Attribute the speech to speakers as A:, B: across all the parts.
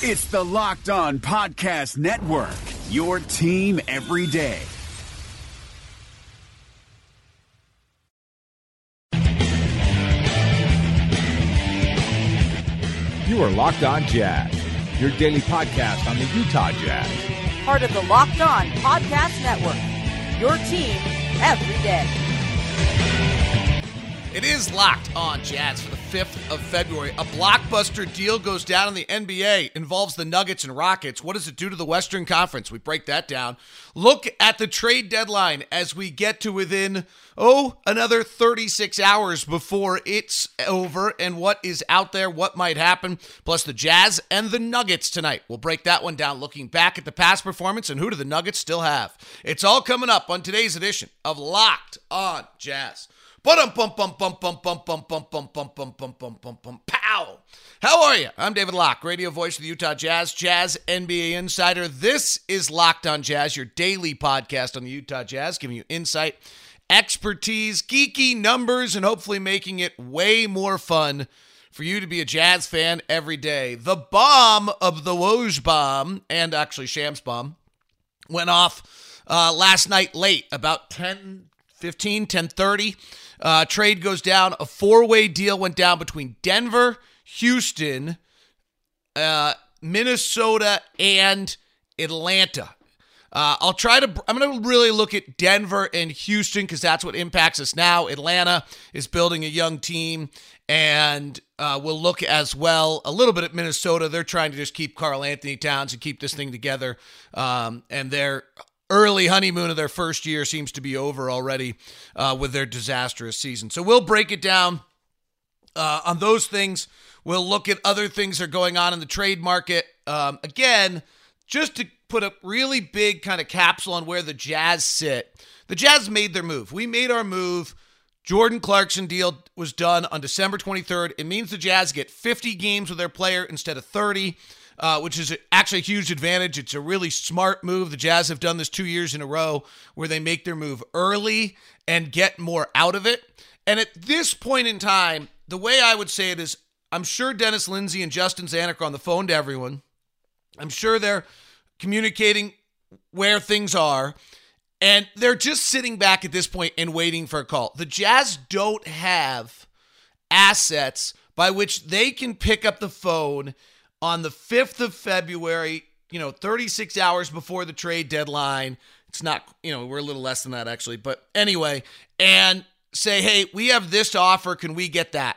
A: It's the Locked On Podcast Network, your team every day.
B: You are Locked On Jazz, your daily podcast on the Utah Jazz.
C: Part of the Locked On Podcast Network, your team every day.
D: It is locked on Jazz for the 5th of February. A blockbuster deal goes down in the NBA, involves the Nuggets and Rockets. What does it do to the Western Conference? We break that down. Look at the trade deadline as we get to within, oh, another 36 hours before it's over and what is out there, what might happen, plus the Jazz and the Nuggets tonight. We'll break that one down, looking back at the past performance and who do the Nuggets still have. It's all coming up on today's edition of Locked on Jazz. Bum bum bum bum bum bum bum bum bum bum bum bum bum bum bum pow. How are you? I'm David Locke, radio voice of the Utah Jazz, Jazz NBA insider. This is Locked on Jazz, your daily podcast on the Utah Jazz, giving you insight, expertise, geeky numbers, and hopefully making it way more fun for you to be a Jazz fan every day. The bomb of the Woj bomb, and actually Shams bomb, went off uh, last night late, about 10, 15, 1030. Uh, trade goes down. A four way deal went down between Denver, Houston, uh, Minnesota, and Atlanta. Uh, I'll try to. I'm going to really look at Denver and Houston because that's what impacts us now. Atlanta is building a young team, and uh, we'll look as well a little bit at Minnesota. They're trying to just keep Karl-Anthony Towns and keep this thing together, um, and they're early honeymoon of their first year seems to be over already uh, with their disastrous season. So we'll break it down uh, on those things. We'll look at other things that are going on in the trade market. Um, again, just to put a really big kind of capsule on where the Jazz sit. The Jazz made their move. We made our move. Jordan Clarkson deal was done on December 23rd. It means the Jazz get 50 games with their player instead of 30 uh, which is actually a huge advantage. It's a really smart move. The Jazz have done this two years in a row where they make their move early and get more out of it. And at this point in time, the way I would say it is I'm sure Dennis Lindsey and Justin Zanik are on the phone to everyone. I'm sure they're communicating where things are. And they're just sitting back at this point and waiting for a call. The Jazz don't have assets by which they can pick up the phone on the 5th of February, you know, 36 hours before the trade deadline. It's not, you know, we're a little less than that actually, but anyway, and say, hey, we have this offer. Can we get that?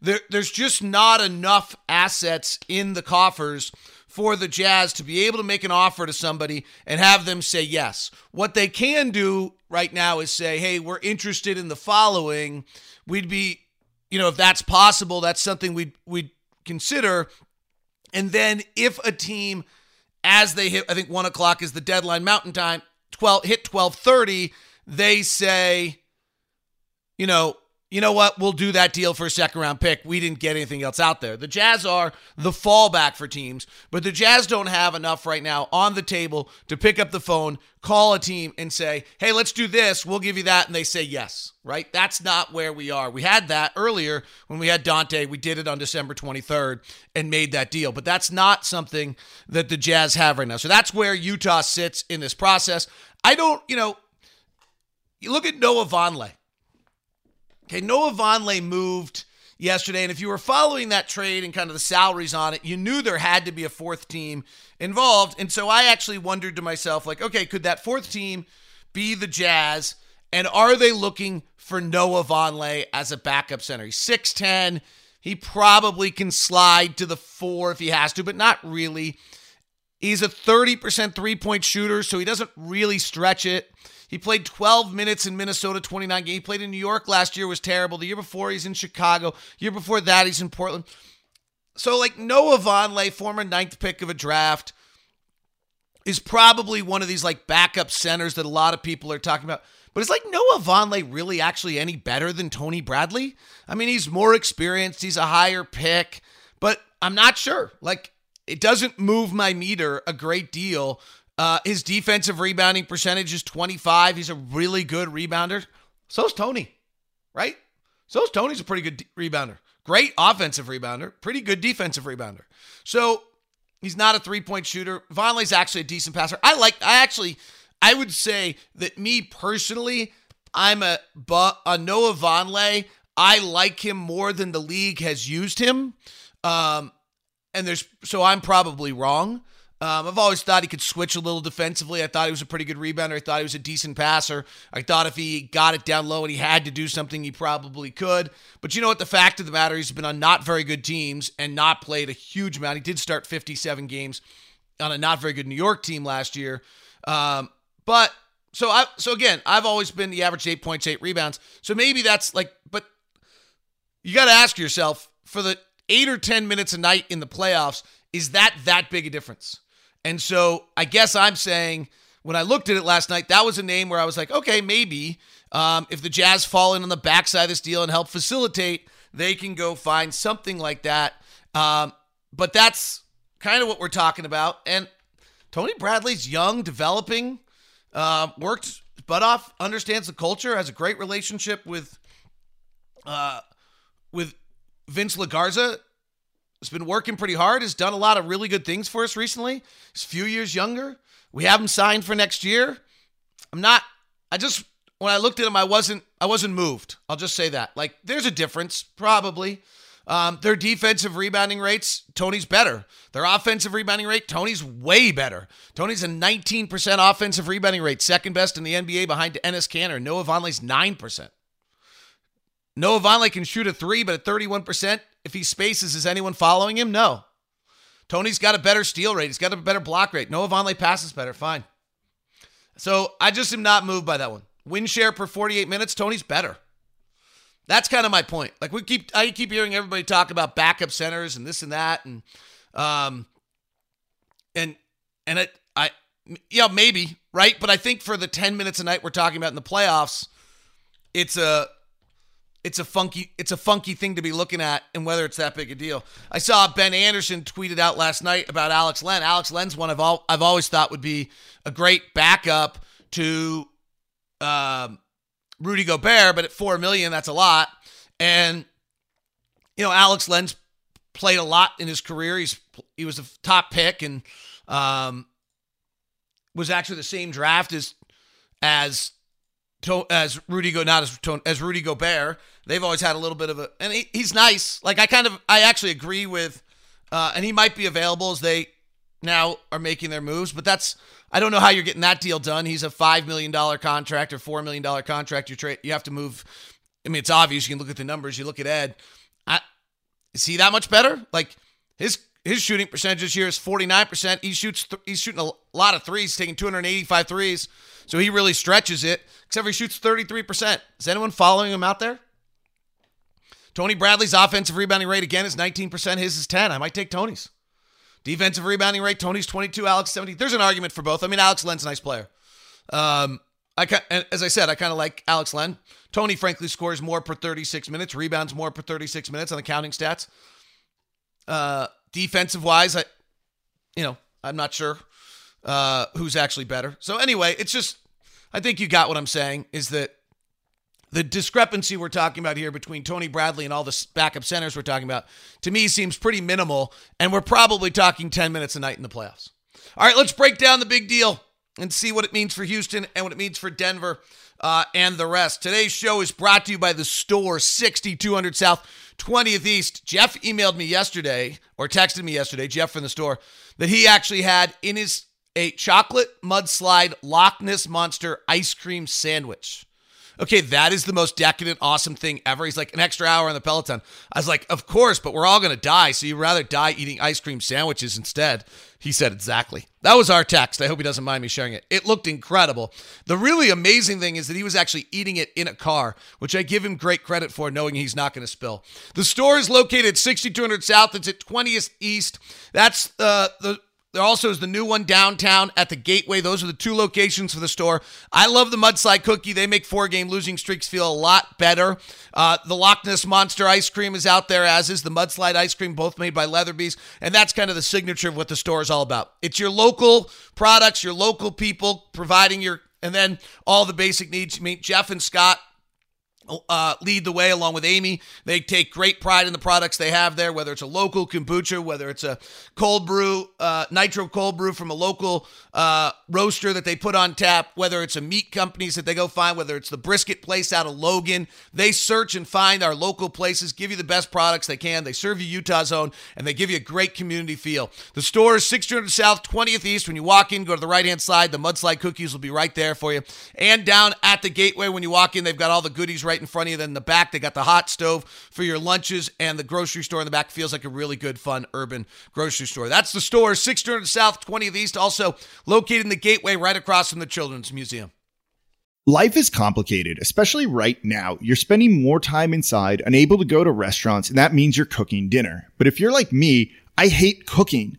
D: There, there's just not enough assets in the coffers for the Jazz to be able to make an offer to somebody and have them say yes. What they can do right now is say, hey, we're interested in the following. We'd be, you know, if that's possible, that's something we'd, we'd consider. And then if a team, as they hit, I think one o'clock is the deadline Mountain Time, twelve hit twelve thirty, they say, you know, you know what? We'll do that deal for a second round pick. We didn't get anything else out there. The Jazz are the fallback for teams, but the Jazz don't have enough right now on the table to pick up the phone, call a team, and say, hey, let's do this. We'll give you that. And they say yes, right? That's not where we are. We had that earlier when we had Dante. We did it on December 23rd and made that deal, but that's not something that the Jazz have right now. So that's where Utah sits in this process. I don't, you know, you look at Noah Vonleh. Okay, Noah Vonleh moved yesterday, and if you were following that trade and kind of the salaries on it, you knew there had to be a fourth team involved. And so I actually wondered to myself, like, okay, could that fourth team be the Jazz? And are they looking for Noah Vonleh as a backup center? He's 6'10. He probably can slide to the four if he has to, but not really. He's a 30% three point shooter, so he doesn't really stretch it. He played 12 minutes in Minnesota, 29 games. He played in New York last year, was terrible. The year before, he's in Chicago. year before that, he's in Portland. So, like Noah Vonleh, former ninth pick of a draft, is probably one of these like backup centers that a lot of people are talking about. But is like Noah Vonleh really actually any better than Tony Bradley? I mean, he's more experienced, he's a higher pick, but I'm not sure. Like, it doesn't move my meter a great deal uh, his defensive rebounding percentage is 25. He's a really good rebounder. So's Tony, right? So's Tony's a pretty good de- rebounder. Great offensive rebounder, pretty good defensive rebounder. So He's not a three point shooter. Vonleh's actually a decent passer. I like. I actually. I would say that me personally, I'm a a Noah Vonleh. I like him more than the league has used him. Um, and there's so I'm probably wrong. Um, I've always thought he could switch a little defensively. I thought he was a pretty good rebounder. I thought he was a decent passer. I thought if he got it down low and he had to do something, he probably could. But you know what? The fact of the matter, is, he's been on not very good teams and not played a huge amount. He did start 57 games on a not very good New York team last year. Um, but so I so again, I've always been the average eight points, eight rebounds. So maybe that's like, but you got to ask yourself for the eight or ten minutes a night in the playoffs, is that that big a difference? And so I guess I'm saying when I looked at it last night, that was a name where I was like, okay, maybe um, if the Jazz fall in on the backside of this deal and help facilitate, they can go find something like that. Um, but that's kind of what we're talking about. And Tony Bradley's young, developing, uh, worked butt off, understands the culture, has a great relationship with uh, with Vince Legarza has been working pretty hard, has done a lot of really good things for us recently. He's a few years younger. We have him signed for next year. I'm not I just when I looked at him, I wasn't I wasn't moved. I'll just say that. Like there's a difference, probably. Um, their defensive rebounding rates, Tony's better. Their offensive rebounding rate, Tony's way better. Tony's a 19% offensive rebounding rate, second best in the NBA behind Enes Kanter. Noah Vonleh's 9%. Noah Vonleh can shoot a three, but at 31%, if he spaces, is anyone following him? No. Tony's got a better steal rate. He's got a better block rate. Noah Vonleh passes better. Fine. So I just am not moved by that one. Win share per 48 minutes, Tony's better. That's kind of my point. Like we keep, I keep hearing everybody talk about backup centers and this and that, and um, and and it, I, yeah, maybe right, but I think for the 10 minutes a night we're talking about in the playoffs, it's a it's a funky it's a funky thing to be looking at and whether it's that big a deal. I saw Ben Anderson tweeted out last night about Alex Len. Alex Len's one I've all, I've always thought would be a great backup to um, Rudy Gobert, but at 4 million that's a lot. And you know, Alex Len's played a lot in his career. He's he was a top pick and um, was actually the same draft as as as Rudy Go not as as Rudy Gobert. They've always had a little bit of a, and he, he's nice. Like I kind of, I actually agree with, uh, and he might be available as they now are making their moves. But that's, I don't know how you're getting that deal done. He's a five million dollar contract or four million dollar contract. You trade, you have to move. I mean, it's obvious. You can look at the numbers. You look at Ed. I, is he that much better? Like his his shooting percentage this year is 49%. He shoots th- he's shooting a lot of threes, taking 285 threes. So he really stretches it, except he shoots 33%. Is anyone following him out there? Tony Bradley's offensive rebounding rate again is 19%. His is 10. I might take Tony's. Defensive rebounding rate, Tony's 22, Alex 70. There's an argument for both. I mean, Alex Len's a nice player. Um, I as I said, I kind of like Alex Len. Tony, frankly, scores more per 36 minutes, rebounds more per 36 minutes on the counting stats. Uh, defensive wise, I, you know, I'm not sure uh, who's actually better. So anyway, it's just, I think you got what I'm saying. Is that the discrepancy we're talking about here between Tony Bradley and all the backup centers we're talking about, to me, seems pretty minimal. And we're probably talking 10 minutes a night in the playoffs. All right, let's break down the big deal and see what it means for Houston and what it means for Denver uh, and the rest. Today's show is brought to you by the store 6200 South 20th East. Jeff emailed me yesterday or texted me yesterday, Jeff from the store, that he actually had in his a chocolate mudslide Loch Ness Monster ice cream sandwich. Okay, that is the most decadent, awesome thing ever. He's like, an extra hour on the Peloton. I was like, of course, but we're all going to die. So you'd rather die eating ice cream sandwiches instead. He said, exactly. That was our text. I hope he doesn't mind me sharing it. It looked incredible. The really amazing thing is that he was actually eating it in a car, which I give him great credit for, knowing he's not going to spill. The store is located 6200 South. It's at 20th East. That's uh, the there also is the new one downtown at the Gateway. Those are the two locations for the store. I love the Mudslide Cookie. They make four game losing streaks feel a lot better. Uh, the Loch Ness Monster ice cream is out there, as is the Mudslide ice cream, both made by Leatherby's. And that's kind of the signature of what the store is all about. It's your local products, your local people providing your, and then all the basic needs. You meet Jeff and Scott uh, lead the way along with Amy. They take great pride in the products they have there, whether it's a local kombucha, whether it's a cold brew, uh, nitro cold brew from a local uh, roaster that they put on tap, whether it's a meat companies that they go find, whether it's the brisket place out of Logan. They search and find our local places, give you the best products they can. They serve you Utah Zone, and they give you a great community feel. The store is 600 South, 20th East. When you walk in, go to the right hand side. The mudslide cookies will be right there for you. And down at the gateway, when you walk in, they've got all the goodies right in front of you. Then in the back, they got the hot stove for your lunches, and the grocery store in the back feels like a really good, fun urban grocery store. That's the store, 600 South, 20th East. Also located in the gateway right across from the Children's Museum.
E: Life is complicated, especially right now. You're spending more time inside, unable to go to restaurants, and that means you're cooking dinner. But if you're like me, I hate cooking.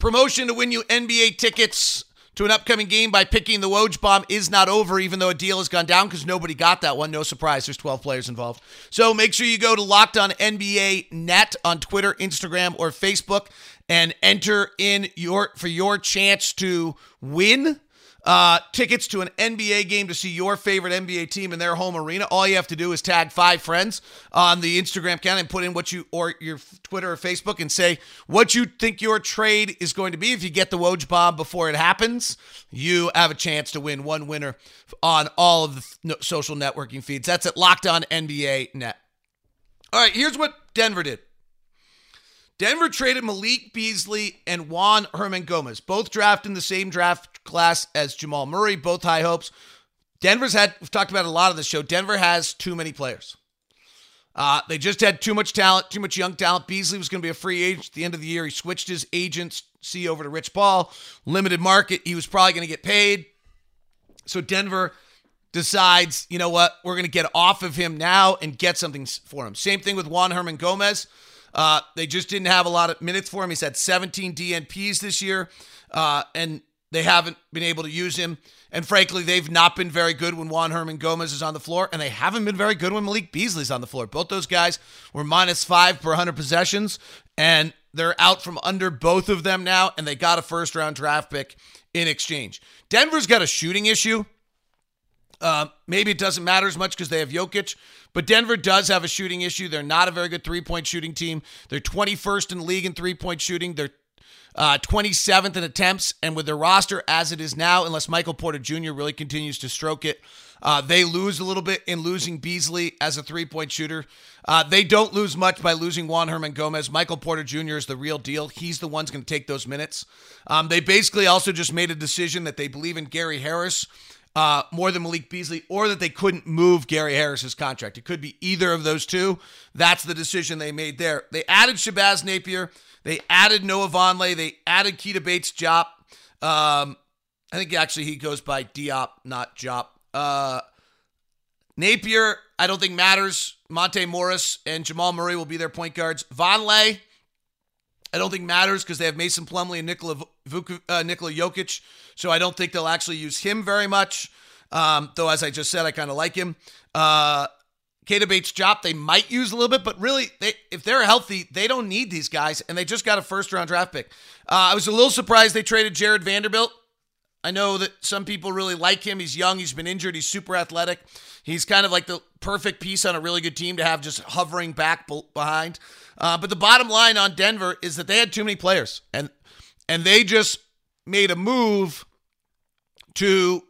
D: promotion to win you NBA tickets to an upcoming game by picking the Woj bomb is not over, even though a deal has gone down because nobody got that one. No surprise, there's 12 players involved. So make sure you go to Locked On NBA Net on Twitter, Instagram, or Facebook and enter in your for your chance to win uh, tickets to an NBA game to see your favorite NBA team in their home arena. All you have to do is tag five friends on the Instagram account and put in what you or your Twitter or Facebook and say what you think your trade is going to be. If you get the Woj bomb before it happens, you have a chance to win one winner on all of the social networking feeds. That's at Locked On NBA Net. All right, here's what Denver did. Denver traded Malik Beasley and Juan Hernangomez, both drafted in the same draft class as Jamal Murray, both high hopes. Denver's had, we've talked about a lot of the show. Denver has too many players. Uh, they just had too much talent, too much young talent. Beasley was going to be a free agent at the end of the year. He switched his agency over to Rich Paul, limited market. He was probably going to get paid. So Denver decides, you know what, we're going to get off of him now and get something for him. Same thing with Juan Hernangomez. Uh, they just didn't have a lot of minutes for him. He's had 17 DNPs this year, uh, and they haven't been able to use him. And frankly, they've not been very good when Juan Hernangomez is on the floor, and they haven't been very good when Malik Beasley's on the floor. Both those guys were minus five per 100 possessions, and they're out from under both of them now, and they got a first round draft pick in exchange. Denver's got a shooting issue. Uh, maybe it doesn't matter as much because they have Jokic, but Denver does have a shooting issue. They're not a very good three point shooting team. They're 21st in the league in three point shooting. They're uh, 27th in attempts. And with their roster as it is now, unless Michael Porter Jr. really continues to stroke it, uh, they lose a little bit in losing Beasley as a three point shooter. Uh, they don't lose much by losing Juan Hernangomez. Michael Porter Jr. is the real deal. He's the one's going to take those minutes. Um, they basically also just made a decision that they believe in Gary Harris uh, more than Malik Beasley, or that they couldn't move Gary Harris's contract. It could be either of those two. That's the decision they made there. They added Shabazz Napier. They added Noah Vonleh. They added Keita Bates Jop. Um, I think actually he goes by Diop, not Jop. Uh, Napier, I don't think matters. Monte Morris and Jamal Murray will be their point guards. Vonleh, I don't think matters because they have Mason Plumlee and Nikola, uh, Nikola Jokic. So I don't think they'll actually use him very much. Um, though, as I just said, I kind of like him. Uh, Keita Bates Jop, they might use a little bit, but really, they, if they're healthy, they don't need these guys, and they just got a first round draft pick. Uh, I was a little surprised they traded Jared Vanderbilt. I know that some people really like him. He's young, he's been injured, he's super athletic. He's kind of like the perfect piece on a really good team to have just hovering back behind. Uh, but the bottom line on Denver is that they had too many players, and And they just made a move to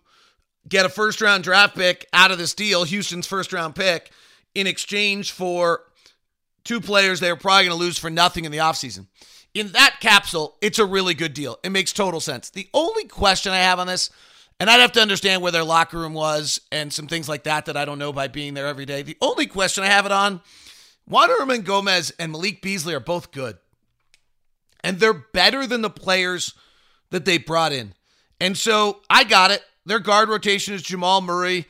D: get a first round draft pick out of this deal, Houston's first round pick, in exchange for two players they were probably going to lose for nothing in the offseason. In that capsule, it's a really good deal. It makes total sense. The only question I have on this, and I'd have to understand where their locker room was and some things like that that I don't know by being there every day. The only question I have it on Juan Hernangomez and Malik Beasley are both good. And they're better than the players that they brought in. And so I got it. Their guard rotation is Jamal Murray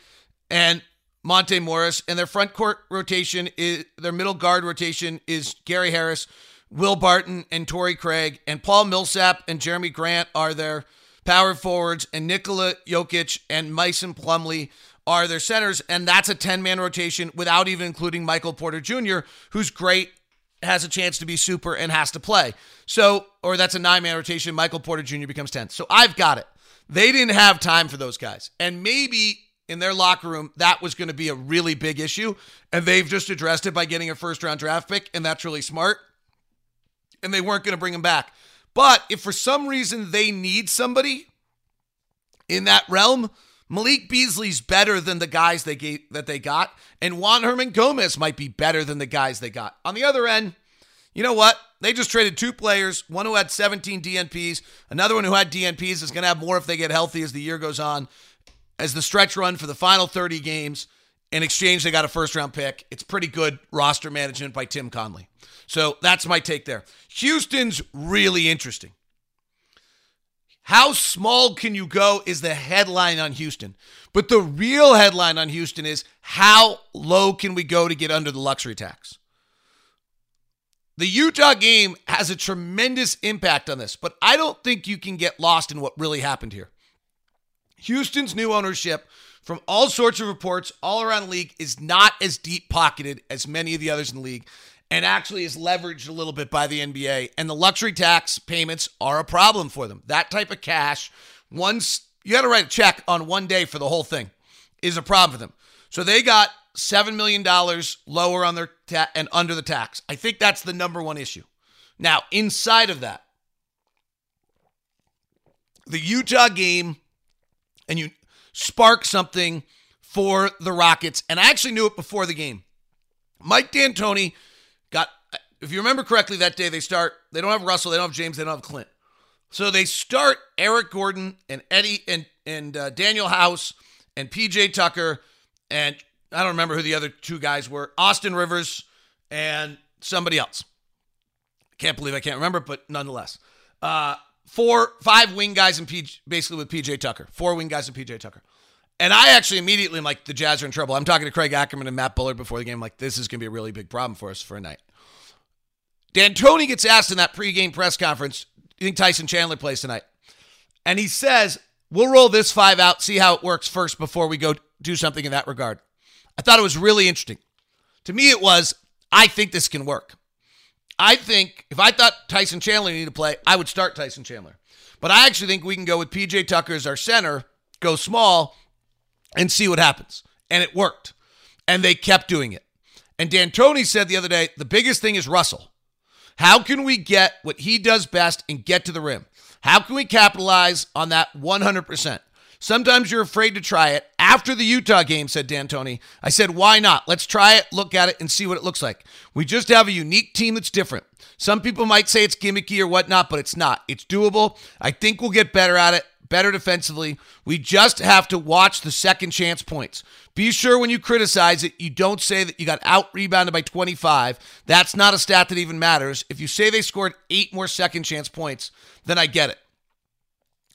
D: and Monte Morris, and their front court rotation is their middle guard rotation is Gary Harris, Will Barton, and Torrey Craig, and Paul Millsap and Jerami Grant are their power forwards, and Nikola Jokic and Mason Plumlee are their centers, and that's a 10 man rotation without even including Michael Porter Jr., who's great, has a chance to be super, and has to play. So, or that's a nine man rotation. Michael Porter Jr. becomes 10. So I've got it. They didn't have time for those guys. And maybe in their locker room, that was going to be a really big issue. And they've just addressed it by getting a first round draft pick. And that's really smart. And they weren't going to bring him back. But if for some reason they need somebody in that realm, Malik Beasley's better than the guys they gave, that they got, and Juan Hernangomez might be better than the guys they got. On the other end, you know what? They just traded two players, one who had 17 DNPs, another one who had DNPs is going to have more if they get healthy as the year goes on. As the stretch run for the final 30 games, in exchange, they got a first round pick. It's pretty good roster management by Tim Connelly. So that's my take there. Houston's really interesting. How small can you go is the headline on Houston. But the real headline on Houston is how low can we go to get under the luxury tax? The Utah game has a tremendous impact on this, but I don't think you can get lost in what really happened here. Houston's new ownership, from all sorts of reports all around the league, is not as deep pocketed as many of the others in the league and actually is leveraged a little bit by the NBA. And the luxury tax payments are a problem for them. That type of cash, once you got to write a check on one day for the whole thing, is a problem for them. So they got $7 million lower on their ta- and under the tax. I think that's the number one issue. Now, inside of that, the Utah game, and you spark something for the Rockets. And I actually knew it before the game. Mike D'Antoni got, if you remember correctly, that day they start, they don't have Russell, they don't have James, they don't have Clint. So they start Eric Gordon and Eddie and, and uh, Danuel House and PJ Tucker and I don't remember who the other two guys were Austin Rivers and somebody else. Can't believe I can't remember, but nonetheless. Uh, four, five wing guys and PJ, basically with PJ Tucker. Four wing guys and PJ Tucker. And I actually immediately am like, the Jazz are in trouble. I'm talking to Craig Ackerman and Matt Bullard before the game, like, this is going to be a really big problem for us for a night. D'Antoni gets asked in that pregame press conference, you think Tyson Chandler plays tonight? And he says, we'll roll this five out, see how it works first before we go do something in that regard. I thought it was really interesting. To me, it was, I think this can work. I think if I thought Tyson Chandler needed to play, I would start Tyson Chandler. But I actually think we can go with PJ Tucker as our center, go small, and see what happens. And it worked. And they kept doing it. And D'Antoni said the other day, the biggest thing is Russell. How can we get what he does best and get to the rim? How can we capitalize on that 100%? Sometimes you're afraid to try it. After the Utah game, said D'Antoni, I said, why not? Let's try it, look at it, and see what it looks like. We just have a unique team that's different. Some people might say it's gimmicky or whatnot, but it's not. It's doable. I think we'll get better at it, better defensively. We just have to watch the second chance points. Be sure when you criticize it, you don't say that you got out rebounded by 25. That's not a stat that even matters. If you say they scored eight more second chance points, then I get it.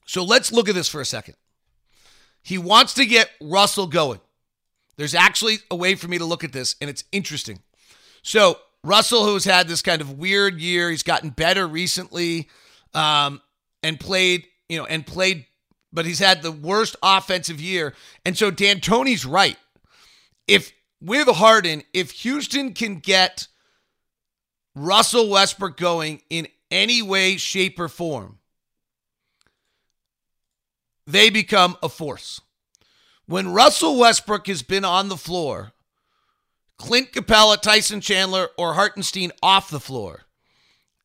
D: So let's look at this for a second. He wants to get Russell going. There's actually a way for me to look at this, and it's interesting. So, Russell, who's had this kind of weird year, he's gotten better recently um, and played, you know, and played, but he's had the worst offensive year. And so, D'Antoni's right. If with Harden, if Houston can get Russell Westbrook going in any way, shape, or form, they become a force. When Russell Westbrook has been on the floor, Clint Capela, Tyson Chandler, or Hartenstein off the floor,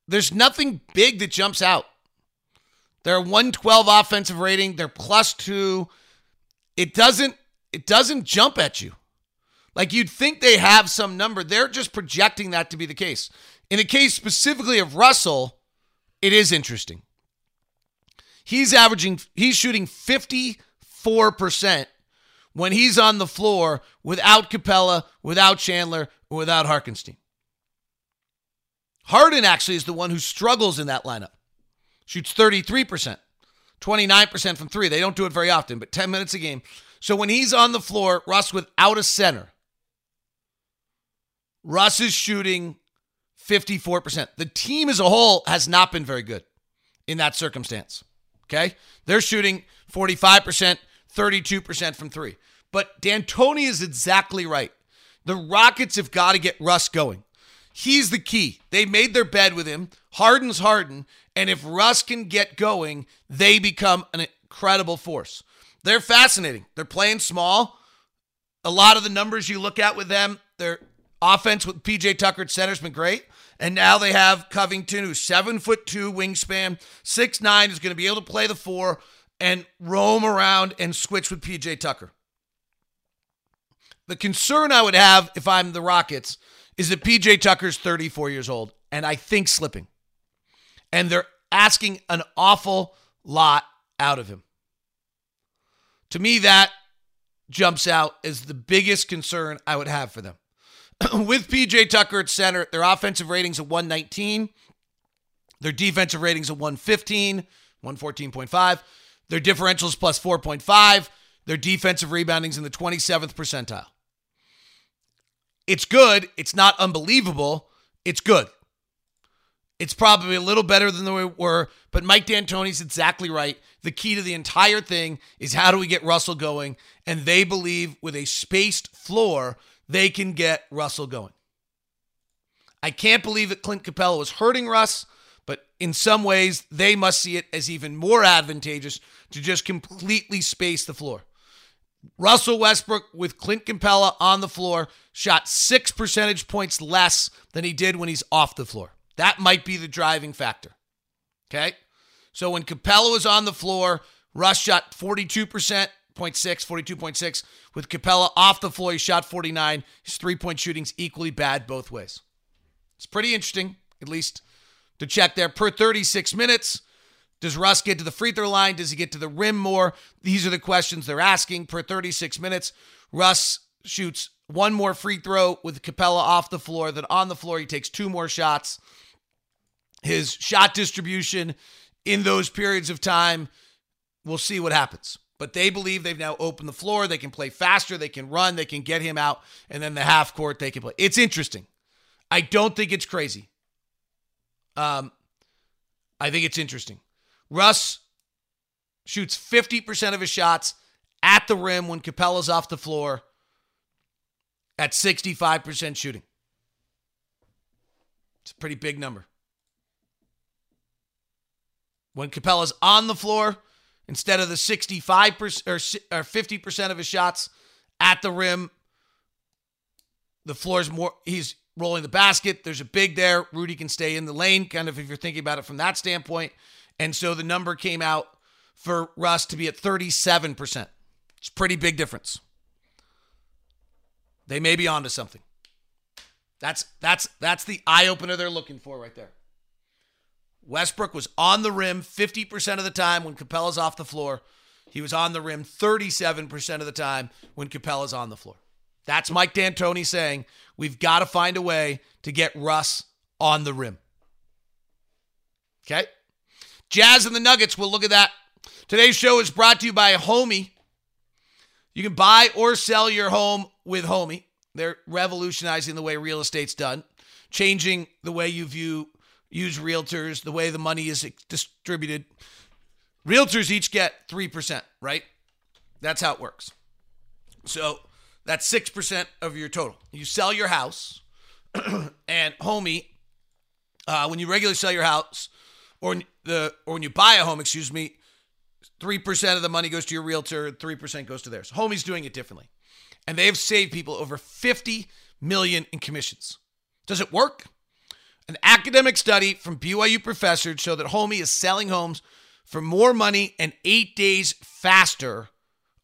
D: there's nothing big that jumps out. They're 112 offensive rating. They're plus two. It doesn't it doesn't jump at you. Like you'd think they have some number. They're just projecting that to be the case. In the case specifically of Russell, it is interesting. He's averaging, he's shooting 54% when he's on the floor without Capela, without Chandler, without Hartenstein. Harden actually is the one who struggles in that lineup. Shoots 33%, 29% from three. They don't do it very often, but 10 minutes a game. So when he's on the floor, Russ without a center, Russ is shooting 54%. The team as a whole has not been very good in that circumstance. Okay? They're shooting 45%, 32% from three. But D'Antoni is exactly right. The Rockets have got to get Russ going. He's the key. They made their bed with him. Harden's Harden. And if Russ can get going, they become an incredible force. They're fascinating. They're playing small. A lot of the numbers you look at with them, their offense with PJ Tucker at center's been great. And now they have Covington, who's seven foot two wingspan, six nine, is going to be able to play the four and roam around and switch with PJ Tucker. The concern I would have if I'm the Rockets is that PJ Tucker's 34 years old and I think slipping. And they're asking an awful lot out of him. To me, that jumps out as the biggest concern I would have for them. with PJ Tucker at center, their offensive ratings of 119, their defensive ratings of 115, 114.5, their differentials plus 4.5, their defensive reboundings in the 27th percentile. It's good. It's not unbelievable. It's good. It's probably a little better than they were, but Mike D'Antoni's exactly right. The key to the entire thing is how do we get Russell going? And they believe with a spaced floor they can get Russell going. I can't believe that Clint Capela was hurting Russ, but in some ways, they must see it as even more advantageous to just completely space the floor. Russell Westbrook with Clint Capela on the floor shot six percentage points less than he did when he's off the floor. That might be the driving factor. Okay? So when Capela was on the floor, Russ shot 42%, 42.6. With Capela off the floor, he shot 49. His three point shooting's equally bad both ways. It's pretty interesting, at least to check there. Per 36 minutes, does Russ get to the free throw line? Does he get to the rim more? These are the questions they're asking. Per 36 minutes, Russ shoots one more free throw with Capela off the floor. Then on the floor, he takes two more shots. His shot distribution in those periods of time, we'll see what happens. But they believe they've now opened the floor. They can play faster. They can run. They can get him out. And then the half court, they can play. It's interesting. I don't think it's crazy. Um, I think it's interesting. Russ shoots 50% of his shots at the rim when Capela's off the floor at 65% shooting. It's a pretty big number. When Capela's on the floor, instead of the 65% or, 50% of his shots at the rim. The floor's more, he's rolling the basket. There's a big there. Rudy can stay in the lane, kind of if you're thinking about it from that standpoint. And so the number came out for Russ to be at 37%. It's pretty big difference. They may be onto something. That's that's that's the eye opener they're looking for right there. Westbrook was on the rim 50% of the time when Capela's off the floor. He was on the rim 37% of the time when Capela's on the floor. That's Mike D'Antoni saying we've got to find a way to get Russ on the rim. Okay? Jazz and the Nuggets, we'll look at that. Today's show is brought to you by Homie. You can buy or sell your home with Homie. They're revolutionizing the way real estate's done, changing the way you view use realtors, the way the money is distributed. Realtors each get 3%, right? That's how it works. So that's 6% of your total. You sell your house, and homie, uh, when you regularly sell your house, or the or when you buy a home, excuse me, 3% of the money goes to your realtor, 3% goes to theirs. Homie's doing it differently. And they have saved people over 50 million in commissions. Does it work? An academic study from BYU professors showed that Homie is selling homes for more money and eight days faster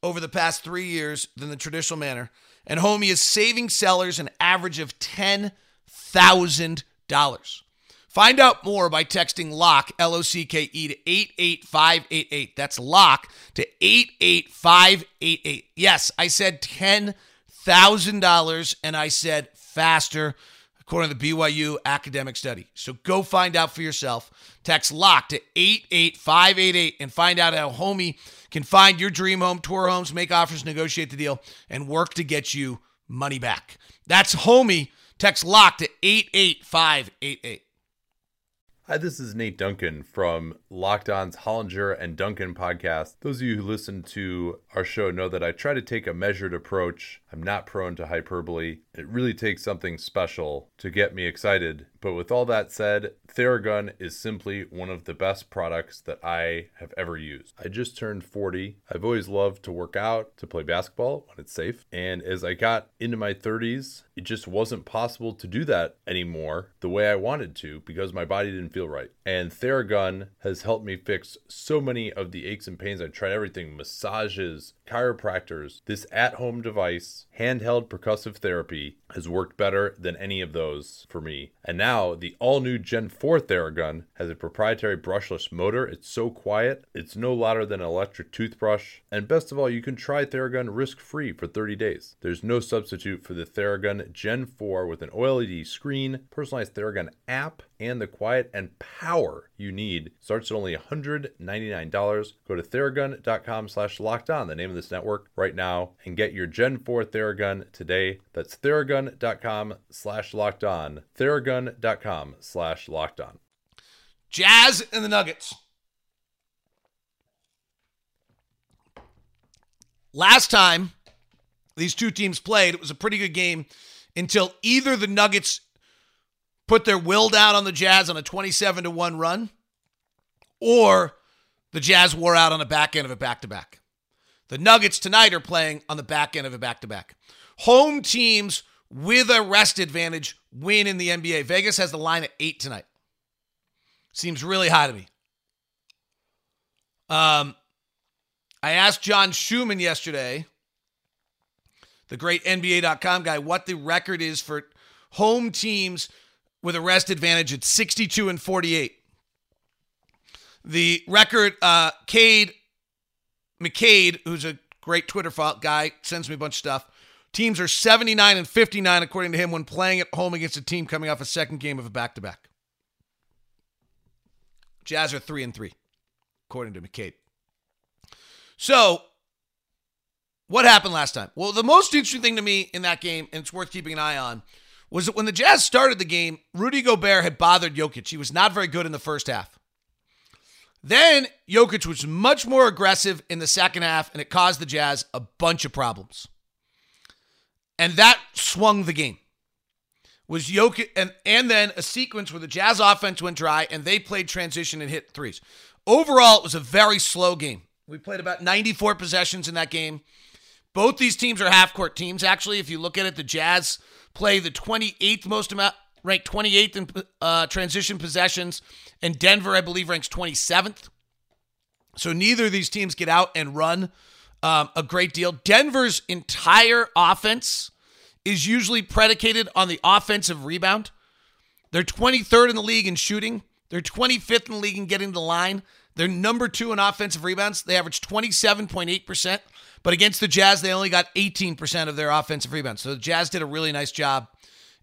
D: over the past three years than the traditional manner. And Homie is saving sellers an average of $10,000. Find out more by texting LOCK, L O C K E, to 88588. That's LOCK to 88588. Yes, I said $10,000 and I said faster, according to the BYU academic study. So go find out for yourself. Text LOCK to 88588 and find out how Homie can find your dream home, tour homes, make offers, negotiate the deal, and work to get you money back. That's Homie. Text LOCK to 88588.
F: Hi, this is Nate Duncan from Locked On's Hollinger and Duncan podcast. Those of you who listen to our show know that I try to take a measured approach. I'm not prone to hyperbole. It really takes something special to get me excited. But with all that said, Theragun is simply one of the best products that I have ever used. I just turned 40. I've always loved to work out, to play basketball when it's safe. And as I got into my 30s, it just wasn't possible to do that anymore the way I wanted to because my body didn't feel right. And Theragun has helped me fix so many of the aches and pains. I tried everything massages, chiropractors. This at home device, handheld percussive therapy, has worked better than any of those for me. And now the all new Gen 4 Theragun has a proprietary brushless motor. It's so quiet, it's no louder than an electric toothbrush. And best of all, you can try Theragun risk free for 30 days. There's no substitute for the Theragun Gen 4 with an OLED screen, personalized Theragun app, and the quiet and power you need. Starts at only $199. Go to theragun.com slash locked on, the name of this network, right now, and get your Gen 4 Theragun today. That's theragun.com slash locked on. Theragun.com slash locked on.
D: Jazz and the Nuggets. Last time these two teams played, it was a pretty good game until either the Nuggets put their will down on the Jazz on a 27 to 1 run or the Jazz wore out on the back end of a back to back. The Nuggets tonight are playing on the back end of a back to back. Home teams with a rest advantage win in the NBA. Vegas has the line at 8 tonight. Seems really high to me. Um, I asked John Schuhmann yesterday, the great NBA.com guy, what the record is for home teams with a rest advantage at 62 and 48. The record, uh, Cade McCade, who's a great Twitter guy, sends me a bunch of stuff. Teams are 79 and 59, according to him, when playing at home against a team coming off a second game of a back to back. Jazz are 3 and 3, according to McCade. So, what happened last time? Well, the most interesting thing to me in that game, and it's worth keeping an eye on, was that when the Jazz started the game, Rudy Gobert had bothered Jokic. He was not very good in the first half. Then Jokic was much more aggressive in the second half, and it caused the Jazz a bunch of problems. And that swung the game. Was Jokic and, and then a sequence where the Jazz offense went dry and they played transition and hit threes. Overall, it was a very slow game. We played about 94 possessions in that game. Both these teams are half court teams. Actually, if you look at it, the Jazz play the 28th most amount, ranked 28th in uh, transition possessions, and Denver, I believe, ranks 27th. So neither of these teams get out and run um, a great deal. Denver's entire offense is usually predicated on the offensive rebound. They're 23rd in the league in shooting. They're 25th in the league in getting to the line. They're number two in offensive rebounds. They average 27.8%. But against the Jazz, they only got 18% of their offensive rebounds. So the Jazz did a really nice job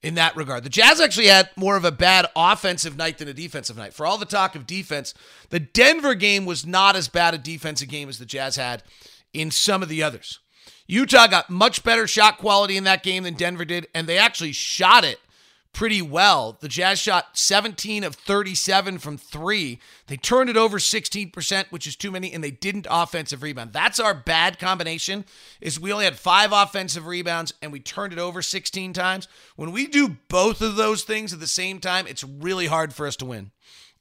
D: in that regard. The Jazz actually had more of a bad offensive night than a defensive night. For all the talk of defense, the Denver game was not as bad a defensive game as the Jazz had in some of the others. Utah got much better shot quality in that game than Denver did, and they actually shot it pretty well. The Jazz shot 17 of 37 from three. They turned it over 16%, which is too many, and they didn't offensive rebound. That's our bad combination. Is we only had five offensive rebounds and we turned it over 16 times. When we do both of those things at the same time, it's really hard for us to win.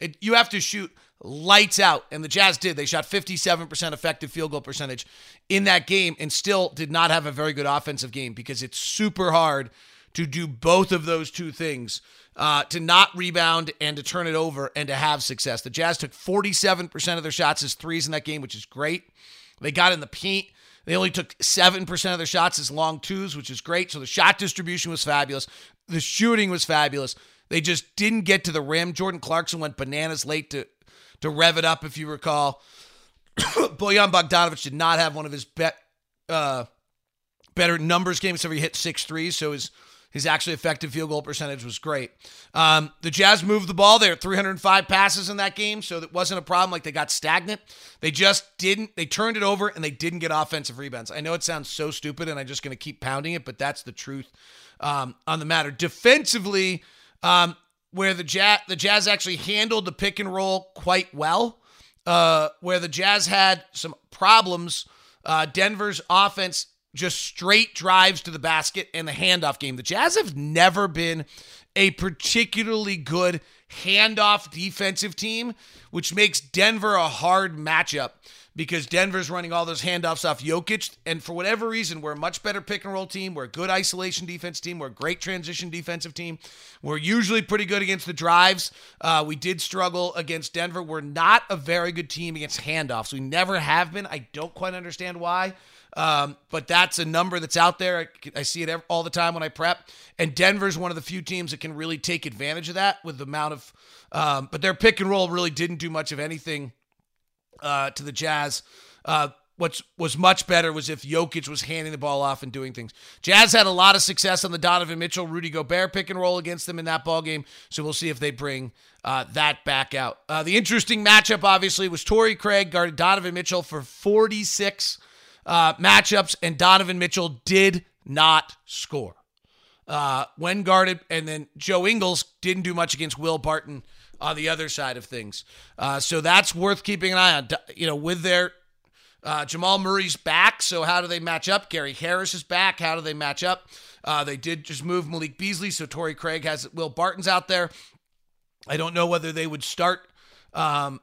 D: It, you have to shoot lights out, and the Jazz did. They shot 57% effective field goal percentage in that game and still did not have a very good offensive game because it's super hard to do both of those two things uh, to not rebound and to turn it over and to have success. The Jazz took 47% of their shots as threes in that game, which is great. They got in the paint. They only took 7% of their shots as long twos, which is great. So the shot distribution was fabulous. The shooting was fabulous. They just didn't get to the rim. Jordan Clarkson went bananas late to, to rev it up, if you recall. Bojan Bogdanovich did not have one of his bet, uh, better numbers games, so he hit six threes. So his his actually effective field goal percentage was great. Um, the Jazz moved the ball. They had 305 passes in that game, so it wasn't a problem. Like they got stagnant. They just didn't. They turned it over and they didn't get offensive rebounds. I know it sounds so stupid, and I'm just going to keep pounding it, but that's the truth um, on the matter. Defensively, um, where the Jazz the Jazz actually handled the pick and roll quite well. Uh, where the Jazz had some problems. Uh, Denver's offense just straight drives to the basket and the handoff game. The Jazz have never been a particularly good handoff defensive team, which makes Denver a hard matchup because Denver's running all those handoffs off Jokic. And for whatever reason, we're a much better pick and roll team. We're a good isolation defense team. We're a great transition defensive team. We're usually pretty good against the drives. Uh, we did struggle against Denver. We're not a very good team against handoffs. We never have been. I don't quite understand why. Um, but that's a number that's out there. I, I see it every, all the time when I prep. And Denver's one of the few teams that can really take advantage of that with the amount of. Um, but their pick and roll really didn't do much of anything uh, to the Jazz. Uh, what was much better was if Jokic was handing the ball off and doing things. Jazz had a lot of success on the Donovan Mitchell, Rudy Gobert pick and roll against them in that ball game. So we'll see if they bring uh, that back out. Uh, the interesting matchup, obviously, was Torrey Craig guarded Donovan Mitchell for 46 uh, matchups, and Donovan Mitchell did not score uh, when guarded. And then Joe Ingles didn't do much against Will Barton on the other side of things. Uh, so that's worth keeping an eye on. You know, with their uh, Jamal Murray's back, so how do they match up? Gary Harris is back. How do they match up? Uh, they did just move Malik Beasley, so Torrey Craig has Will Barton's out there. I don't know whether they would start um,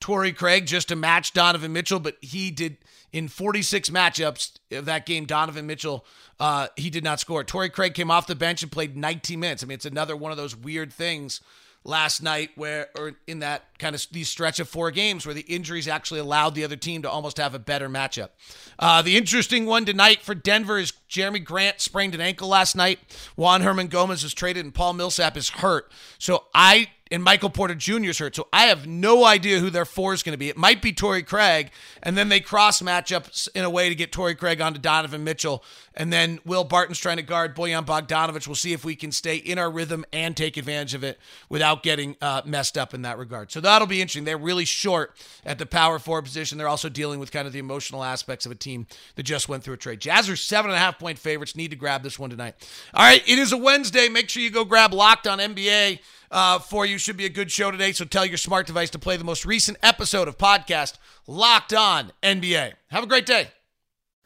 D: Torrey Craig just to match Donovan Mitchell, but he did in 46 matchups of that game. Donovan Mitchell, uh, he did not score. Torrey Craig came off the bench and played 19 minutes. I mean, it's another one of those weird things last night where or in that kind of these stretch of four games where the injuries actually allowed the other team to almost have a better matchup. Uh, the interesting one tonight for Denver is Jerami Grant sprained an ankle last night. Juan Hernangomez was traded and Paul Millsap is hurt. So I and Michael Porter Jr. is hurt. So I have no idea who their four is going to be. It might be Torrey Craig, and then they cross matchups in a way to get Torrey Craig onto Donovan Mitchell. And then Will Barton's trying to guard Bojan Bogdanovich. We'll see if we can stay in our rhythm and take advantage of it without getting uh, messed up in that regard. So that'll be interesting. They're really short at the power forward position. They're also dealing with kind of the emotional aspects of a team that just went through a trade. Jazz are seven and a half point favorites. Need to grab this one tonight. All right, it is a Wednesday. Make sure you go grab Locked on NBA uh, for you. Should be a good show today. So tell your smart device to play the most recent episode of podcast Locked On NBA. Have a great day.